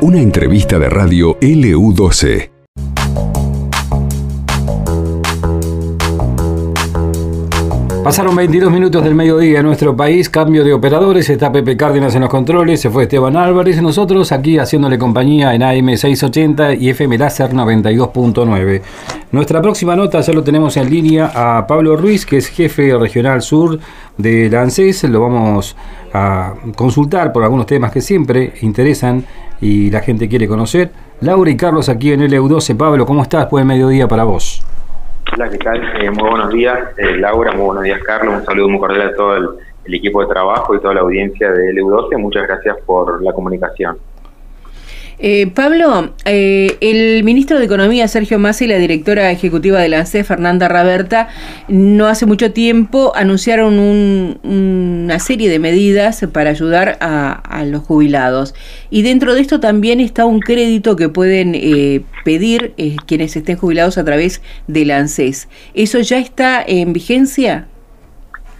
Una entrevista de radio LU12. Pasaron 22 minutos del mediodía en nuestro país, cambio de operadores, está Pepe Cárdenas en los controles, se fue Esteban Álvarez, nosotros aquí haciéndole compañía en AM 680 y FM Láser 92.9. Nuestra próxima nota ya lo tenemos en línea a Pablo Ruiz, que es jefe regional sur de la ANSES, lo vamos a consultar por algunos temas que siempre interesan y la gente quiere conocer. Laura y Carlos aquí en LU12. Pablo, ¿cómo estás? Buen mediodía para vos. Hola, ¿qué tal? Eh, muy buenos días, eh, Laura, muy buenos días, Carlos. Un saludo muy cordial a todo el, el equipo de trabajo y toda la audiencia de LU12. Muchas gracias por la comunicación. Eh, Pablo, eh, el ministro de Economía, Sergio Massa, y la directora ejecutiva de la ANSE, Fernanda Raberta, no hace mucho tiempo anunciaron una serie de medidas para ayudar a, los jubilados. Y dentro de esto también está un crédito que pueden eh, pedir quienes estén jubilados a través de la ANSES. ¿Eso ya está en vigencia?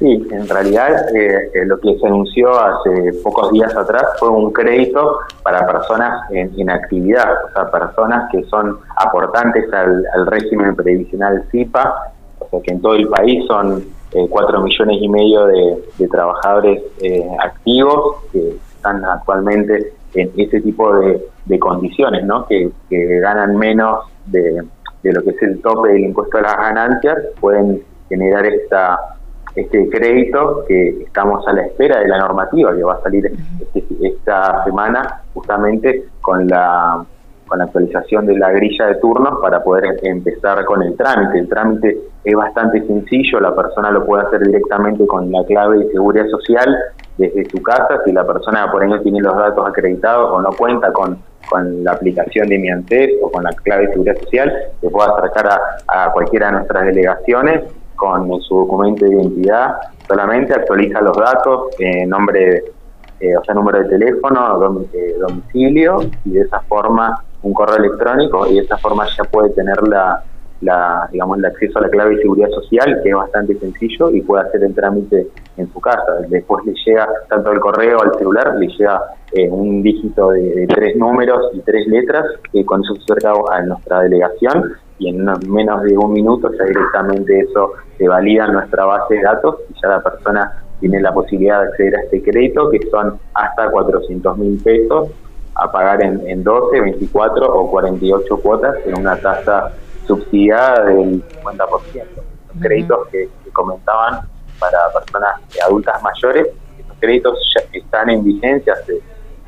Sí, en realidad eh, eh, lo que se anunció hace pocos días atrás fue un crédito para personas en, actividad, o sea, personas que son aportantes al, régimen previsional CIPA, o sea, que en todo el país son eh, cuatro millones y medio de, trabajadores activos que están actualmente en ese tipo de, condiciones, ¿no? Que, ganan menos de, de lo que es el tope del impuesto a las ganancias, pueden generar esta este crédito que estamos a la espera de la normativa que va a salir este, esta semana justamente con la con la actualización de la grilla de turnos para poder empezar con el trámite. El trámite es bastante sencillo, la persona lo puede hacer directamente con la clave de seguridad social desde su casa, si la persona por ahí no tiene los datos acreditados o no cuenta con, con la aplicación de mi o con la clave de seguridad social, se puede acercar a, a cualquiera de nuestras delegaciones con su documento de identidad, solamente actualiza los datos, eh, nombre, eh, o sea, número de teléfono, eh, domicilio, y de esa forma un correo electrónico, y de esa forma ya puede tener la, la, digamos, el acceso a la clave de seguridad social, que es bastante sencillo, y puede hacer el trámite en su casa. Después le llega tanto el correo al celular, le llega un dígito de, tres números y tres letras, que con eso se acerca a nuestra delegación, y en menos de un minuto ya directamente eso se valida en nuestra base de datos y ya la persona tiene la posibilidad de acceder a este crédito que son hasta 400 mil pesos a pagar en, en 12, 24 o 48 cuotas en una tasa subsidiada del 50%. Los créditos que, comentaban para personas adultas mayores, estos créditos ya están en vigencia hace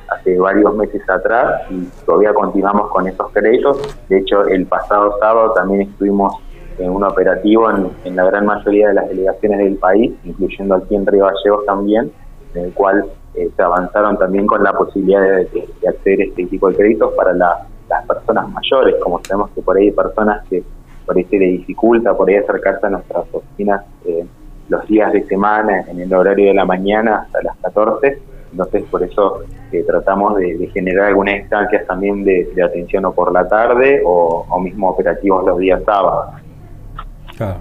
hace varios meses atrás y todavía continuamos con esos créditos. De hecho, el pasado sábado también estuvimos en un operativo en, la gran mayoría de las delegaciones del país, incluyendo aquí en Río Gallegos también, en el cual eh, se avanzaron también con la posibilidad de, acceder a este tipo de créditos para las personas mayores, como sabemos que por ahí hay personas que por ahí se le dificulta por ahí acercarse a nuestras oficinas eh, los días de semana en el horario de la mañana hasta las 14 entonces, por eso eh, tratamos de, generar algunas instancias también de, atención o por la tarde o, mismo operativos los días sábados. Claro.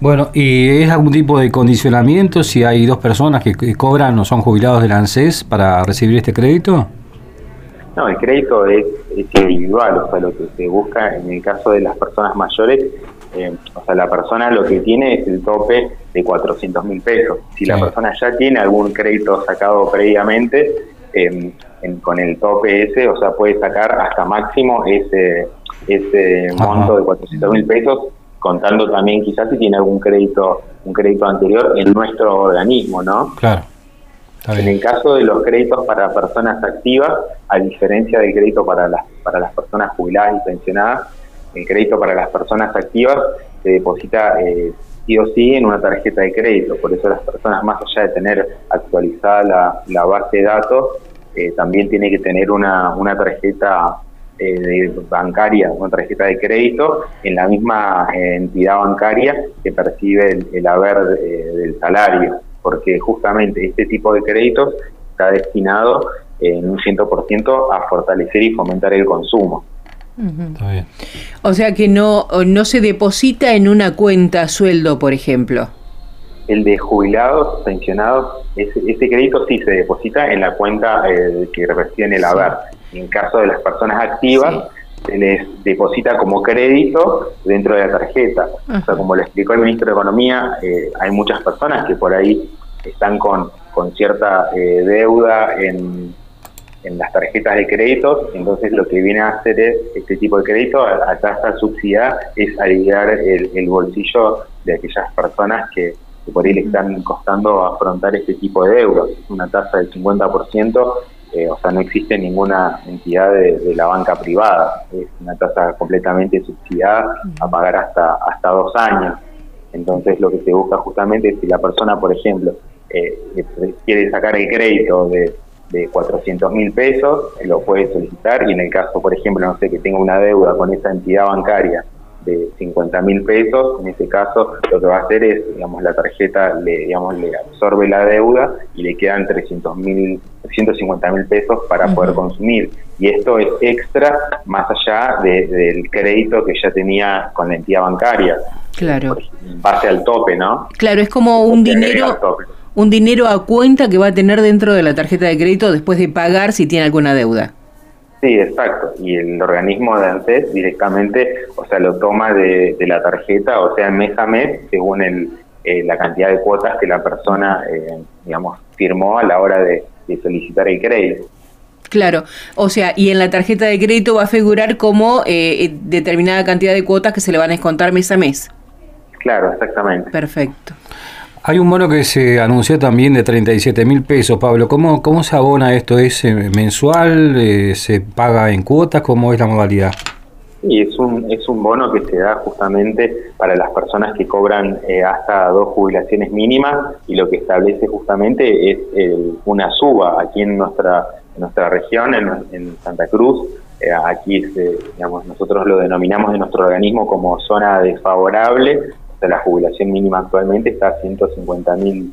Bueno, ¿y es algún tipo de condicionamiento si hay dos personas que, cobran o son jubilados del ANSES para recibir este crédito? No, el crédito es, individual, o sea, lo que se busca en el caso de las personas mayores, eh, o sea, la persona lo que tiene es el tope de 400 mil pesos. Si la persona ya tiene algún crédito sacado previamente, em, con el tope ese, o sea, puede sacar hasta máximo ese, ese monto de 400 mil pesos, contando también quizás si tiene algún crédito, un crédito anterior en nuestro organismo, ¿no? Claro. En el caso de los créditos para personas activas, a diferencia del crédito para las, para las personas jubiladas y pensionadas, el crédito para las personas activas se deposita eh, sí o sí en una tarjeta de crédito. Por eso las personas, más allá de tener actualizada la, base de datos, eh, también tiene que tener una, una tarjeta eh, bancaria, una tarjeta de crédito en la misma entidad bancaria que percibe el, haber del salario, porque justamente este tipo de créditos está destinado en un 100% a fortalecer y fomentar el consumo. O sea que no, no se deposita en una cuenta sueldo, por ejemplo. El de jubilados, pensionados, ese, ese crédito sí se deposita en la cuenta eh, que recibe el haber. En caso de las personas activas, se les deposita como crédito dentro de la tarjeta. O sea, como lo explicó el ministro de Economía, eh, hay muchas personas que por ahí están con, con cierta eh, deuda en, en las tarjetas de crédito, entonces lo que viene a hacer es este tipo de crédito a, tasa subsidiada es aliviar el, el, bolsillo de aquellas personas que, por ahí le están costando afrontar este tipo de deuda. Es una tasa del 50%, eh, o sea, no existe ninguna entidad de, la banca privada, es una tasa completamente subsidiada a pagar hasta, hasta dos años. Entonces lo que se busca justamente es si la persona, por ejemplo, eh, quiere sacar el crédito de de 400 mil pesos, lo puede solicitar y en el caso, por ejemplo, no sé, que tenga una deuda con esa entidad bancaria de 50 mil pesos, en ese caso lo que va a hacer es, digamos, la tarjeta le, digamos, le absorbe la deuda y le quedan 300 mil, 350 mil pesos para poder consumir. Y esto es extra más allá del crédito que ya tenía con la entidad bancaria. Claro. En base al tope, ¿no? Claro, es como un dinero un dinero a cuenta que va a tener dentro de la tarjeta de crédito después de pagar si tiene alguna deuda. Sí, exacto. Y el organismo de ANSES directamente, o sea, lo toma de, la tarjeta, o sea, mes a mes, según el, eh, la cantidad de cuotas que la persona, eh, digamos, firmó a la hora de, solicitar el crédito. Claro, o sea, y en la tarjeta de crédito va a figurar como eh, determinada cantidad de cuotas que se le van a descontar mes a mes. Claro, exactamente. Perfecto. Hay un bono que se anunció también de 37 mil pesos, Pablo. ¿Cómo, ¿Cómo se abona esto? ¿Es eh, mensual? Eh, ¿Se paga en cuotas? ¿Cómo es la modalidad? Sí, es un, es un bono que se da justamente para las personas que cobran eh, hasta dos jubilaciones mínimas y lo que establece justamente es una suba aquí en nuestra, nuestra región, en, Santa Cruz. aquí digamos, nosotros lo denominamos en nuestro organismo como zona desfavorable la jubilación mínima actualmente está a 150 mil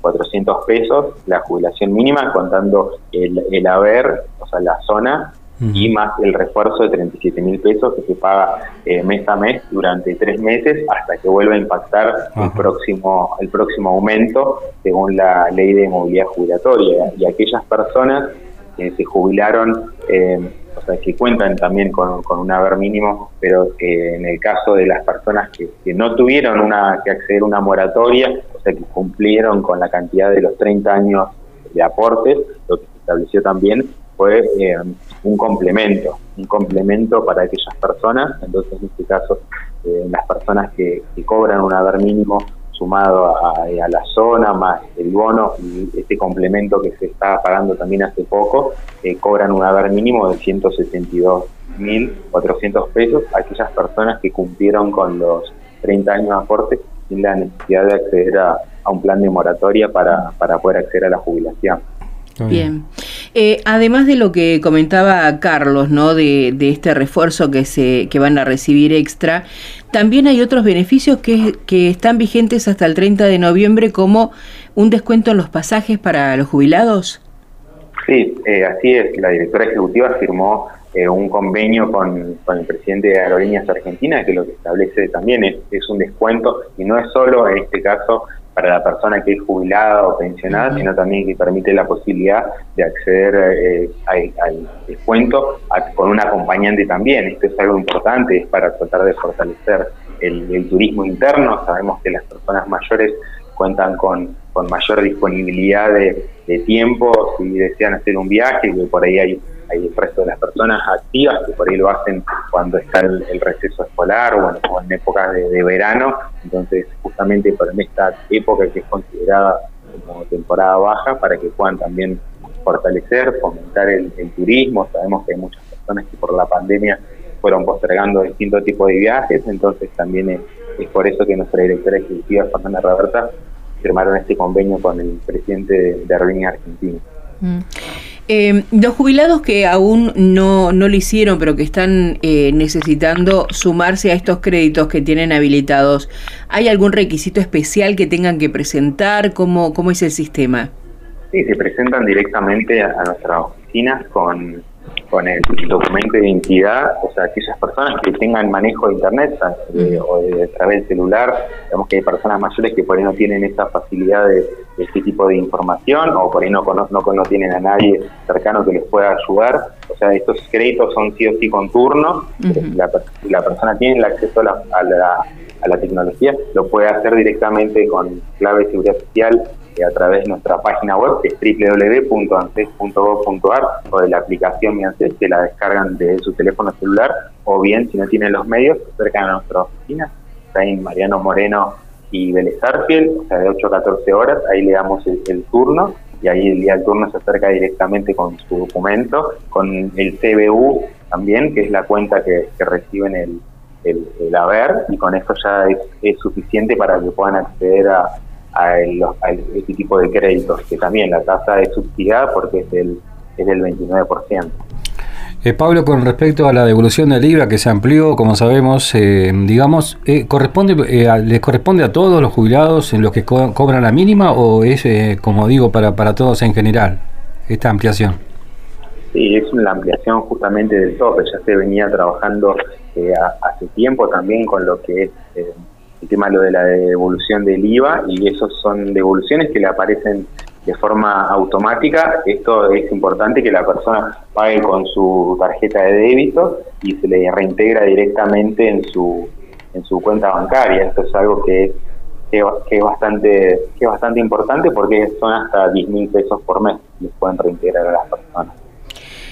400 eh, pesos, la jubilación mínima contando el, el haber, o sea, la zona, y más el refuerzo de 37 mil pesos que se paga eh, mes a mes durante tres meses hasta que vuelva a impactar el próximo el próximo aumento según la ley de movilidad jubilatoria. Y aquellas personas que se jubilaron eh, o sea, que cuentan también con, un haber mínimo, pero que en el caso de las personas que, no tuvieron una, que acceder a una moratoria, o sea, que cumplieron con la cantidad de los 30 años de aportes, lo que se estableció también fue eh, un complemento, un complemento para aquellas personas, entonces en este caso eh, las personas que, que cobran un haber mínimo sumado a, la zona, más el bono y este complemento que se está pagando también hace poco, eh, cobran un haber mínimo de 172.400 pesos a aquellas personas que cumplieron con los 30 años de aporte sin la necesidad de acceder a, un plan de moratoria para, para poder acceder a la jubilación. Bien. Eh, además de lo que comentaba Carlos, ¿no? De, este refuerzo que se que van a recibir extra, también hay otros beneficios que, que están vigentes hasta el 30 de noviembre, como un descuento en los pasajes para los jubilados. Sí, eh, así es. La directora ejecutiva firmó eh, un convenio con, con, el presidente de Aerolíneas Argentinas que lo que establece también es, es un descuento y no es solo en este caso para la persona que es jubilada o pensionada, sino también que permite la posibilidad de acceder eh, al, descuento con un acompañante también. Esto es algo importante, es para tratar de fortalecer el, turismo interno. Sabemos que las personas mayores cuentan con, mayor disponibilidad de, tiempo si desean hacer un viaje, que por ahí hay hay el resto de las personas activas que por ahí lo hacen cuando está el, receso escolar o, en épocas de, verano, entonces justamente por esta época que es considerada como temporada baja para que puedan también fortalecer, fomentar el, turismo, sabemos que hay muchas personas que por la pandemia fueron postergando distintos tipos de viajes, entonces también es, por eso que nuestra directora ejecutiva, Fernanda Roberta, firmaron este convenio con el presidente de, de Argentina. Mm. Eh, los jubilados que aún no, no lo hicieron, pero que están eh, necesitando sumarse a estos créditos que tienen habilitados, ¿hay algún requisito especial que tengan que presentar? ¿Cómo, es el sistema? Sí, se presentan directamente a, nuestras oficinas con, con el documento de identidad, o sea, aquellas personas que tengan manejo de Internet o de, a través del celular, digamos que hay personas mayores que por ahí no tienen esa facilidad de, este tipo de información o por ahí no, no, no, tienen a nadie cercano que les pueda ayudar. O sea, estos créditos son sí o sí con turno, la, la, persona tiene el acceso a la, a la, a la tecnología, lo puede hacer directamente con clave de seguridad social a través de nuestra página web, que es www.anses.gov.ar o de la aplicación Mi ANSES, que la descargan de su teléfono celular, o bien, si no tienen los medios, se acercan a nuestra oficina, está en Mariano Moreno y Vélez o sea, de 8 a 14 horas, ahí le damos el, turno y ahí el día del turno se acerca directamente con su documento, con el CBU también, que es la cuenta que, reciben el, el, haber, y con eso ya es suficiente para que puedan acceder a, a, este tipo de créditos, que también la tasa es subsidiada porque es del, es del 29%. Eh, Pablo, con respecto a la devolución del IVA que se amplió, como sabemos, eh, digamos, eh, corresponde, eh, ¿les corresponde a todos los jubilados en los que cobran la mínima o es, como digo, para, para todos en general, esta ampliación? Sí, es una ampliación justamente del tope, ya se venía trabajando hace tiempo también con lo que es el tema lo de la devolución del IVA y esos son devoluciones que le aparecen de forma automática. Esto es importante que la persona pague con su tarjeta de débito y se le reintegra directamente en su en su cuenta bancaria. Esto es algo que, que, es bastante que es bastante importante porque son hasta 10 mil pesos por mes que les pueden reintegrar a las personas.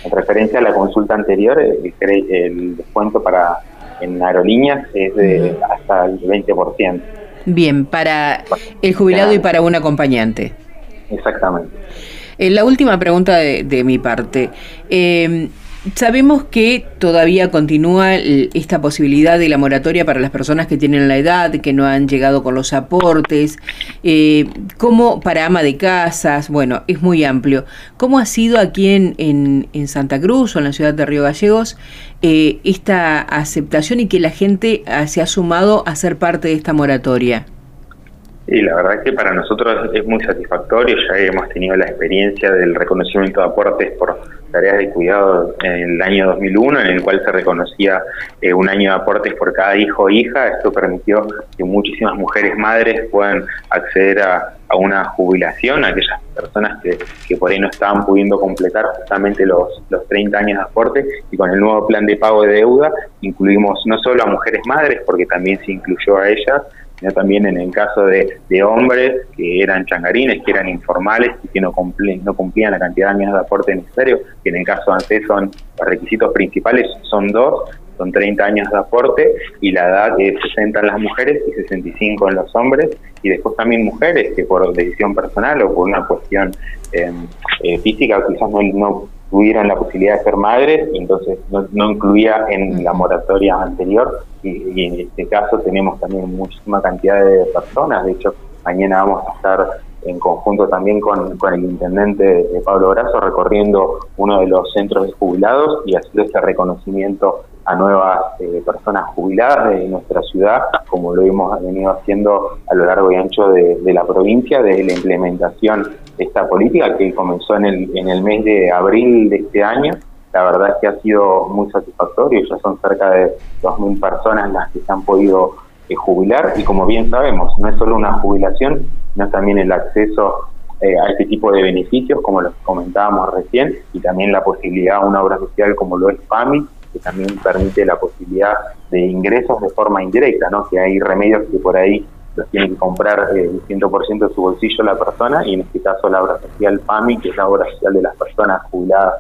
En referencia a la consulta anterior, el, el descuento para en aerolíneas es de hasta el 20%. Bien, para el jubilado y para un acompañante. Exactamente. Eh, la última pregunta de, de mi parte. Eh, Sabemos que todavía continúa esta posibilidad de la moratoria para las personas que tienen la edad, que no han llegado con los aportes, eh, como para ama de casas, bueno, es muy amplio. ¿Cómo ha sido aquí en, en, Santa Cruz o en la ciudad de Río Gallegos eh, esta aceptación y que la gente se ha sumado a ser parte de esta moratoria? Y la verdad es que para nosotros es muy satisfactorio, ya hemos tenido la experiencia del reconocimiento de aportes por tareas de cuidado en el año 2001, en el cual se reconocía eh, un año de aportes por cada hijo o hija. Esto permitió que muchísimas mujeres madres puedan acceder a, una jubilación, aquellas personas que, que, por ahí no estaban pudiendo completar justamente los, los 30 años de aporte. Y con el nuevo plan de pago de deuda incluimos no solo a mujeres madres, porque también se incluyó a ellas, también en el caso de, hombres que eran changarines, que eran informales y que no, cumplían, no cumplían la cantidad de años de aporte necesario, que en el caso de ANSES son los requisitos principales son dos, son 30 años de aporte y la edad es 60 en las mujeres y 65 en los hombres y después también mujeres que por decisión personal o por una cuestión eh, eh, física quizás no tuvieran la posibilidad de ser madres y entonces no, incluía en la moratoria anterior y, en este caso tenemos también muchísima cantidad de personas, de hecho mañana vamos a estar en conjunto también con, con el intendente de Pablo Brazo recorriendo uno de los centros de jubilados y haciendo ese reconocimiento a nuevas eh, personas jubiladas de nuestra ciudad, como lo hemos venido haciendo a lo largo y ancho de, la provincia, desde la implementación de esta política que comenzó en el, en el mes de abril de este año. La verdad es que ha sido muy satisfactorio, ya son cerca de 2.000 personas las que se han podido eh, jubilar y como bien sabemos, no es solo una jubilación, sino también el acceso eh, a este tipo de beneficios, como los comentábamos recién, y también la posibilidad a una obra social como lo es PAMI, que también permite la posibilidad de ingresos de forma indirecta, ¿no? que hay remedios que por ahí los tiene que comprar eh, el 100% de su bolsillo la persona, y en este caso la obra social PAMI, que es la obra social de las personas jubiladas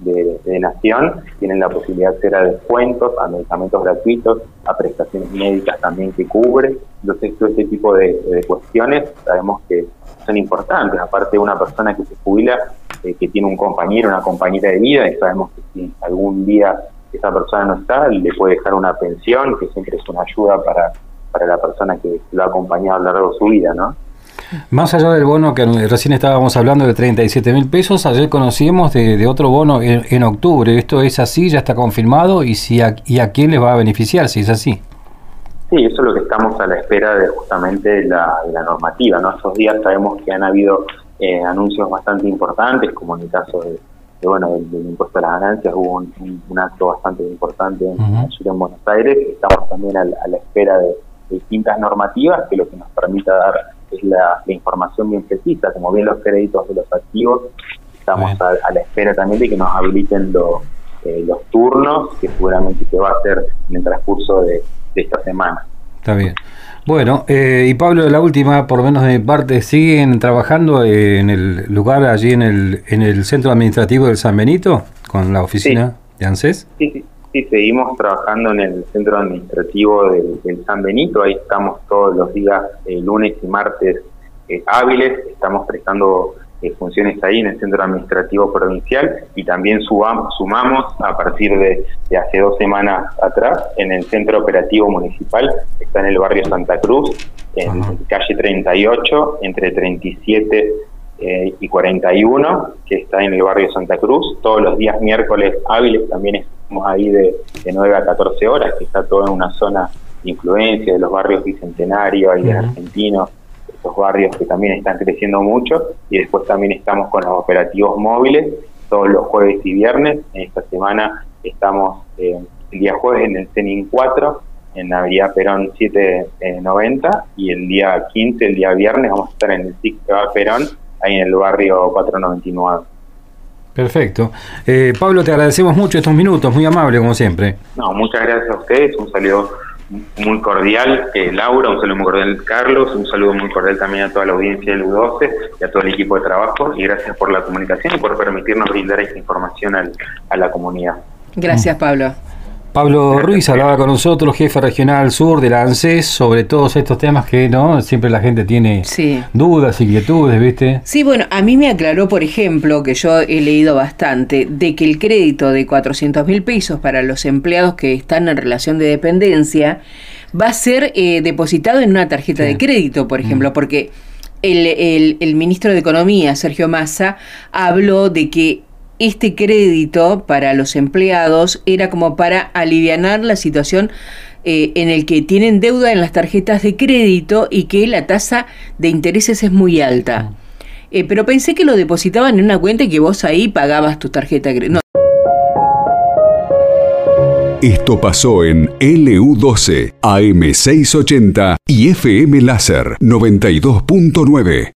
de, Nación, tienen la posibilidad de acceder a descuentos, a medicamentos gratuitos, a prestaciones médicas también que cubre. Entonces, todo este tipo de, cuestiones sabemos que son importantes. Aparte, una persona que se jubila, eh, que tiene un compañero, una compañera de vida, y sabemos que si algún día esa persona no está, le puede dejar una pensión, que siempre es una ayuda para, para la persona que lo ha acompañado a lo largo de su vida, ¿no? Más allá del bono que recién estábamos hablando de 37 mil pesos, ayer conocimos de, otro bono en, octubre. ¿Esto es así? ¿Ya está confirmado? ¿Y, si a, ¿Y a quién les va a beneficiar si es así? Sí, eso es lo que estamos a la espera de justamente la, de la normativa. ¿no? Estos días sabemos que han habido eh, anuncios bastante importantes, como en el caso de bueno, del, impuesto a las ganancias, hubo un, acto bastante importante en, en Buenos Aires, estamos también a, la espera de, distintas normativas que lo que nos permita dar es la, información bien precisa, como bien los créditos de los activos, estamos a, la espera también de que nos habiliten eh, los turnos, que seguramente se va a hacer en el transcurso de, esta semana. Está bien. Bueno, eh, y Pablo, la última, por lo menos de mi parte, ¿siguen trabajando en el lugar allí en el, en el centro administrativo del San Benito, con la oficina de ANSES? Sí, sí, sí, seguimos trabajando en el centro administrativo del, San Benito, ahí estamos todos los días, eh, lunes y martes eh, hábiles, estamos prestando eh, funciones ahí en el centro administrativo provincial y también sumamos a partir de, hace dos semanas atrás en el centro operativo municipal, está en el barrio Santa Cruz, en calle 38, entre 37 eh, y 41, que está en el barrio Santa Cruz. Todos los días miércoles hábiles también ahí de, de 9 a 14 horas, que está todo en una zona de influencia de los barrios bicentenarios y de argentinos barrios que también están creciendo mucho y después también estamos con los operativos móviles todos los jueves y viernes. En esta semana estamos eh, el día jueves en el CENIN 4, en la Avenida Perón 790 y el día 15, el día viernes, vamos a estar en el SIC Perón, ahí en el barrio 499. Perfecto. Eh, Pablo, te agradecemos mucho estos minutos, muy amable como siempre. No, muchas gracias a ustedes, un saludo muy cordial eh, Laura, un saludo muy cordial Carlos, un saludo muy cordial también a toda la audiencia del U12 y a todo el equipo de trabajo y gracias por la comunicación y por permitirnos brindar esta información a la comunidad. Gracias Pablo. Pablo Ruiz hablaba con nosotros, jefe regional sur de la ANSES, sobre todos estos temas que no siempre la gente tiene dudas, inquietudes, ¿viste? Sí, bueno, a mí me aclaró, por ejemplo, que yo he leído bastante, de que el crédito de 400 mil pesos para los empleados que están en relación de dependencia va a ser eh, depositado en una tarjeta de crédito, por ejemplo, mm. porque el, el, el ministro de Economía, Sergio Massa, habló de que este crédito para los empleados era como para aliviar la situación eh, en el que tienen deuda en las tarjetas de crédito y que la tasa de intereses es muy alta. Eh, pero pensé que lo depositaban en una cuenta y que vos ahí pagabas tu tarjeta de crédito. Esto pasó en LU12, AM680 y FM Láser 92.9.